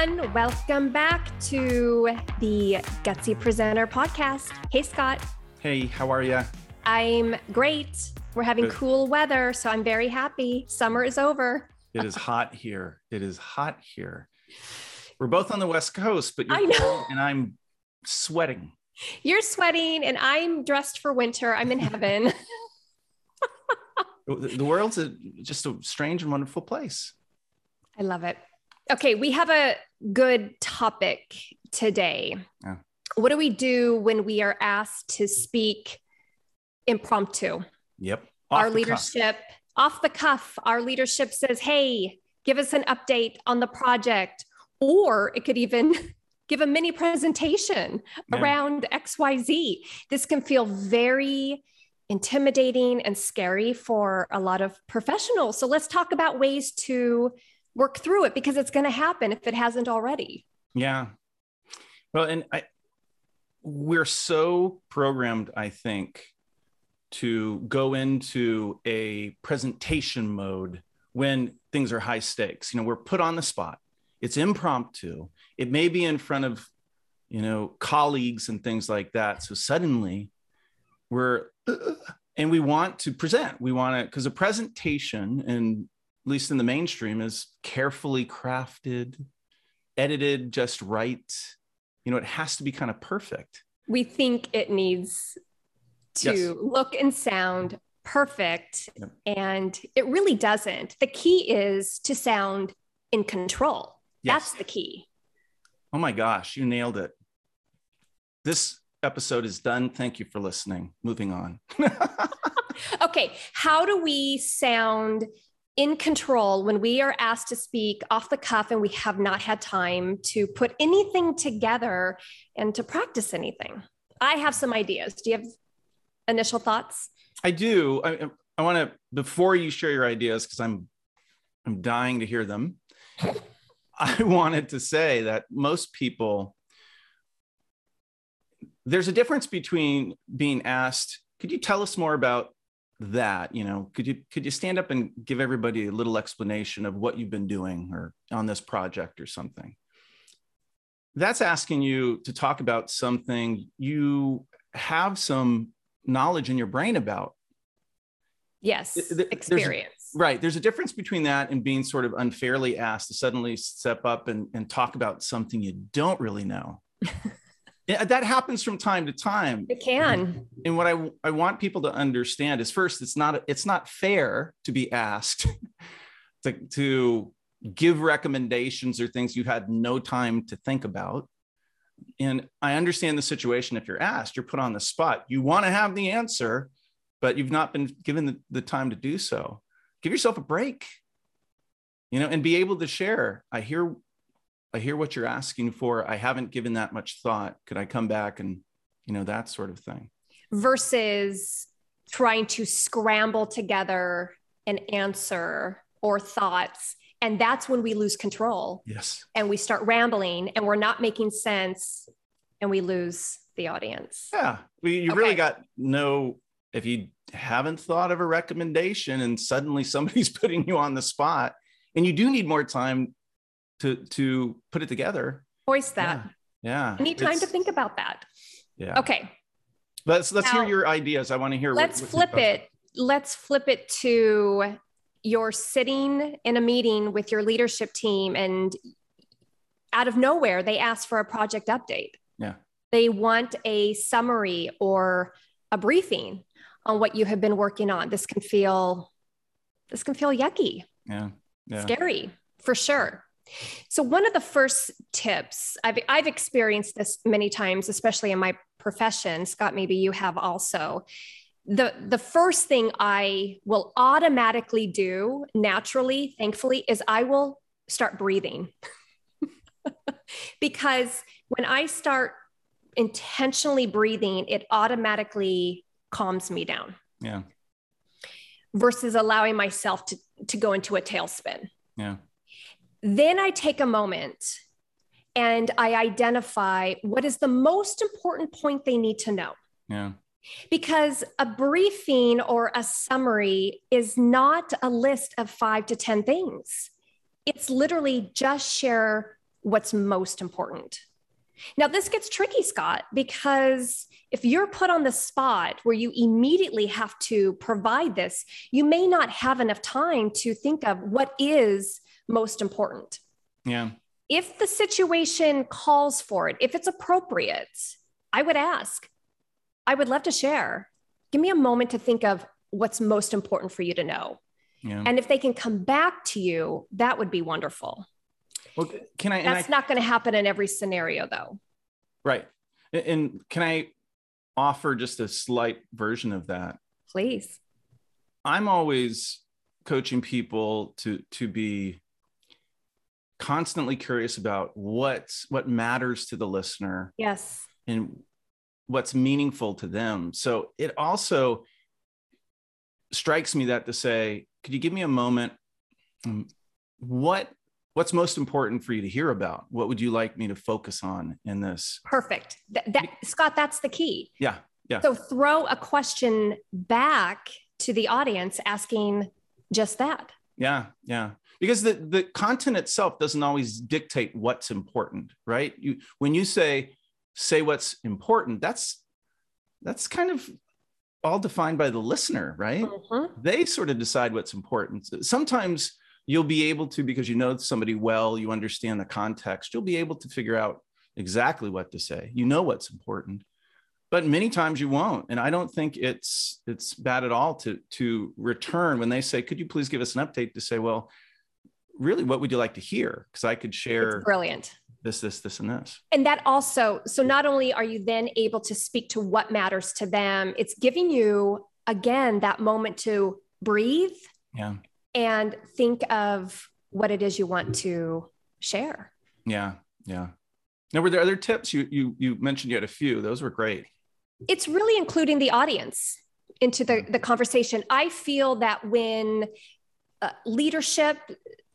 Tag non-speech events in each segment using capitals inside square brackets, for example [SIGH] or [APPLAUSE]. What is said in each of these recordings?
everyone. Welcome back to the Gutsy Presenter podcast. Hey, Scott. Hey, how are you? I'm great. We're having cool weather, so I'm very happy. Summer is over. it is hot here. It is hot here. We're both on the West Coast, but you're I know. and I'm sweating. You're sweating, and I'm dressed for winter. I'm in heaven. [LAUGHS] the world's a, just a strange and wonderful place. I love it. Okay, we have a good topic today. Yeah. What do we do when we are asked to speak impromptu? Yep. Off our leadership, cuff. off the cuff, our leadership says, hey, give us an update on the project. Or it could even [LAUGHS] give a mini presentation yeah. around XYZ. This can feel very intimidating and scary for a lot of professionals. So let's talk about ways to work through it because it's going to happen if it hasn't already. Yeah. Well, and I, we're so programmed, I think, to go into a presentation mode when things are high stakes. You know, we're put on the spot. It's impromptu. It may be in front of, you know, colleagues and things like that. So suddenly we're, and we want to present. We want to, because a presentation and at least in the mainstream, is carefully crafted, edited just right. You know, it has to be kind of perfect. We think it needs to yes. look and sound perfect, yep. and it really doesn't. The key is to sound in control. Yes. That's the key. Oh my gosh, you nailed it. This episode is done. Thank you for listening. Moving on. [LAUGHS] okay, how do we sound in control when we are asked to speak off the cuff and we have not had time to put anything together and to practice anything. I have some ideas. Do you have initial thoughts? I do. I, I want to before you share your ideas because I'm I'm dying to hear them. [LAUGHS] I wanted to say that most people there's a difference between being asked, could you tell us more about that you know could you could you stand up and give everybody a little explanation of what you've been doing or on this project or something? That's asking you to talk about something you have some knowledge in your brain about. Yes experience there's right there's a difference between that and being sort of unfairly asked to suddenly step up and, and talk about something you don't really know [LAUGHS] Uh, that happens from time to time. It can. And what I, I want people to understand is first, it's not it's not fair to be asked [LAUGHS] to, to give recommendations or things you had no time to think about. And I understand the situation if you're asked, you're put on the spot. You want to have the answer, but you've not been given the, the time to do so. Give yourself a break, you know, and be able to share. I hear I hear what you're asking for. I haven't given that much thought. Could I come back and, you know, that sort of thing? Versus trying to scramble together an answer or thoughts. And that's when we lose control. Yes. And we start rambling and we're not making sense and we lose the audience. Yeah. We, you okay. really got no, if you haven't thought of a recommendation and suddenly somebody's [LAUGHS] putting you on the spot and you do need more time to to put it together. Voice that. Yeah. yeah. I need time it's, to think about that. Yeah. Okay. Let's let's now, hear your ideas. I want to hear. Let's what, flip it. Let's flip it to you're sitting in a meeting with your leadership team, and out of nowhere they ask for a project update. Yeah. They want a summary or a briefing on what you have been working on. This can feel this can feel yucky. Yeah. yeah. Scary for sure. So one of the first tips I've I've experienced this many times, especially in my profession. Scott, maybe you have also. The the first thing I will automatically do naturally, thankfully, is I will start breathing. [LAUGHS] because when I start intentionally breathing, it automatically calms me down. Yeah. Versus allowing myself to to go into a tailspin. Yeah. Then I take a moment and I identify what is the most important point they need to know. Yeah. Because a briefing or a summary is not a list of five to 10 things. It's literally just share what's most important. Now, this gets tricky, Scott, because if you're put on the spot where you immediately have to provide this, you may not have enough time to think of what is most important. Yeah. If the situation calls for it, if it's appropriate, I would ask, I would love to share. Give me a moment to think of what's most important for you to know. Yeah. And if they can come back to you, that would be wonderful. Well, can I? That's I, not going to happen in every scenario, though. Right. And can I offer just a slight version of that? Please. I'm always coaching people to to be constantly curious about what's what matters to the listener. Yes. And what's meaningful to them. So it also strikes me that to say, could you give me a moment? Um, what what's most important for you to hear about? What would you like me to focus on in this? Perfect. Th- that, Scott, that's the key. Yeah. Yeah. So throw a question back to the audience asking just that. Yeah. Yeah. Because the, the content itself doesn't always dictate what's important, right? You when you say say what's important, that's that's kind of all defined by the listener, right? Mm-hmm. They sort of decide what's important. Sometimes you'll be able to because you know somebody well you understand the context you'll be able to figure out exactly what to say you know what's important but many times you won't and i don't think it's it's bad at all to to return when they say could you please give us an update to say well really what would you like to hear because i could share it's brilliant this this this and this and that also so not only are you then able to speak to what matters to them it's giving you again that moment to breathe yeah and think of what it is you want to share. Yeah, yeah. Now, were there other tips? You you you mentioned you had a few. Those were great. It's really including the audience into the the conversation. I feel that when uh, leadership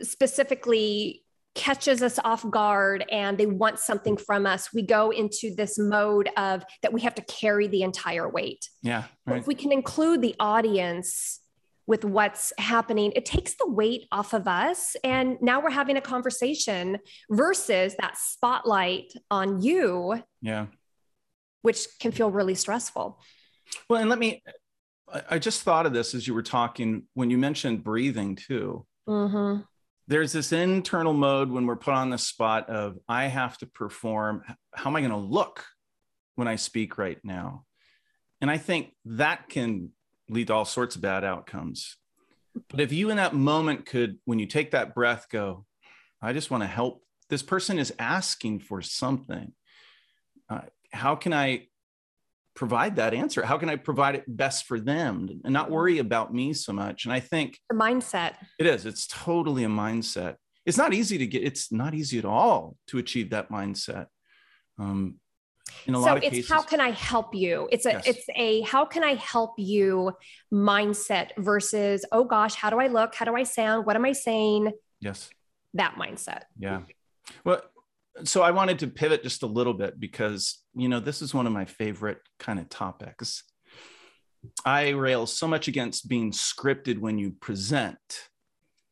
specifically catches us off guard and they want something from us, we go into this mode of that we have to carry the entire weight. Yeah. Right. If we can include the audience with what's happening, it takes the weight off of us. And now we're having a conversation versus that spotlight on you. Yeah. Which can feel really stressful. Well, and let me, I just thought of this as you were talking when you mentioned breathing too. Mm-hmm. There's this internal mode when we're put on the spot of, I have to perform. How am I going to look when I speak right now? And I think that can lead to all sorts of bad outcomes. But if you in that moment could, when you take that breath, go, I just want to help. This person is asking for something. Uh, how can I provide that answer? How can I provide it best for them and not worry about me so much? And I think the mindset. It is. It's totally a mindset. It's not easy to get. It's not easy at all to achieve that mindset. Um, in a so lot of it's cases. how can i help you it's a yes. it's a how can i help you mindset versus oh gosh how do i look how do i sound what am i saying yes that mindset yeah well so i wanted to pivot just a little bit because you know this is one of my favorite kind of topics. I rail so much against being scripted when you present.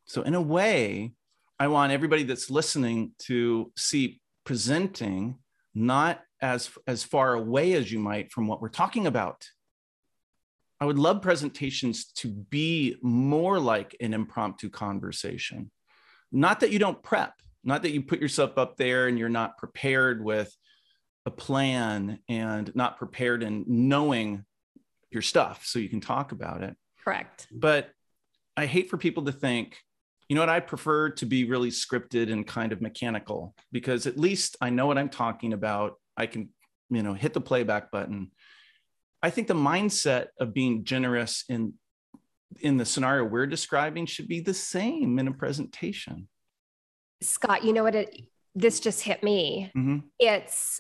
So in a way i want everybody that's listening to see presenting not as as far away as you might from what we're talking about. I would love presentations to be more like an impromptu conversation. Not that you don't prep not that you put yourself up there and you're not prepared with a plan and not prepared in knowing your stuff so you can talk about it correct but i hate for people to think you know what i prefer to be really scripted and kind of mechanical because at least i know what i'm talking about I can, you know, hit the playback button. I think the mindset of being generous in in the scenario we're describing should be the same in a presentation. Scott, you know what it this just hit me. Mm-hmm. It's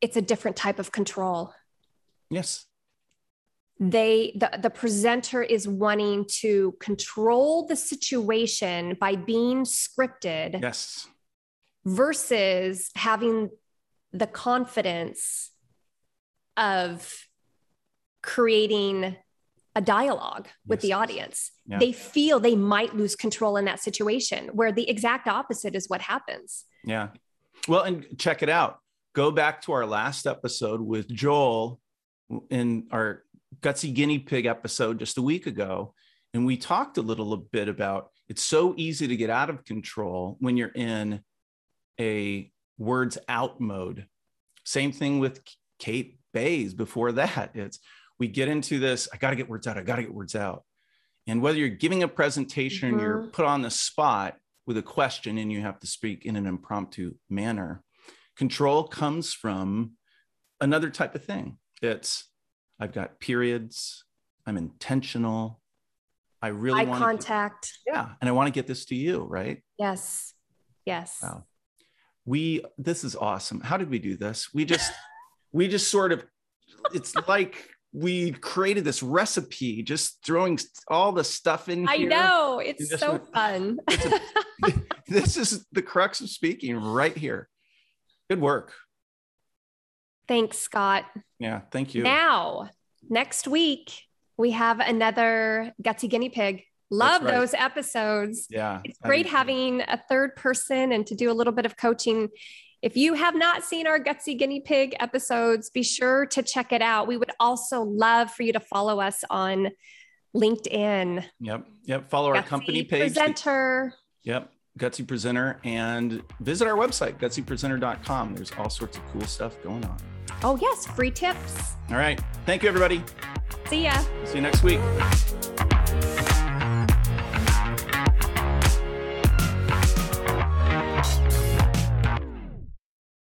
it's a different type of control. Yes. They the, the presenter is wanting to control the situation by being scripted. Yes. Versus having the confidence of creating a dialogue with Yes. the audience. Yeah. They feel they might lose control in that situation, where the exact opposite is what happens. Yeah. Well, and check it out. Go back to our last episode with Joel in our gutsy guinea pig episode just a week ago. And we talked a little bit about it's so easy to get out of control when you're in a words out mode. Same thing with Kate Bays before that. It's we get into this, I got to get words out, I got to get words out. And whether you're giving a presentation, you're Mhm. put on the spot with a question and you have to speak in an impromptu manner. Control comes from another type of thing. It's I've got periods, I'm intentional. I really Eye want contact. yeah, and I want to get this to you, right? Yes. Yes. Wow. We this is awesome. How did we do this? We just we just sort of it's like we created this recipe just throwing all the stuff in I know. It's so went- fun. [LAUGHS] [LAUGHS] this is the crux of speaking right here. Good work. Thanks, Scott. Yeah, thank you. Now, next week, we have another Gutsy Guinea Pig. Love right. those episodes. yeah. It's great having a third person and to do a little bit of coaching. If you have not seen our Gutsy Guinea Pig episodes, be sure to check it out. We would also love for you to follow us on LinkedIn. Yep. Yep. Follow our company page. Presenter. Yep. Gutsy Presenter and visit our website, gutsypresenter.com. There's all sorts of cool stuff going on. Oh, yes, free tips. All right. Thank you, everybody. See ya. See you next week.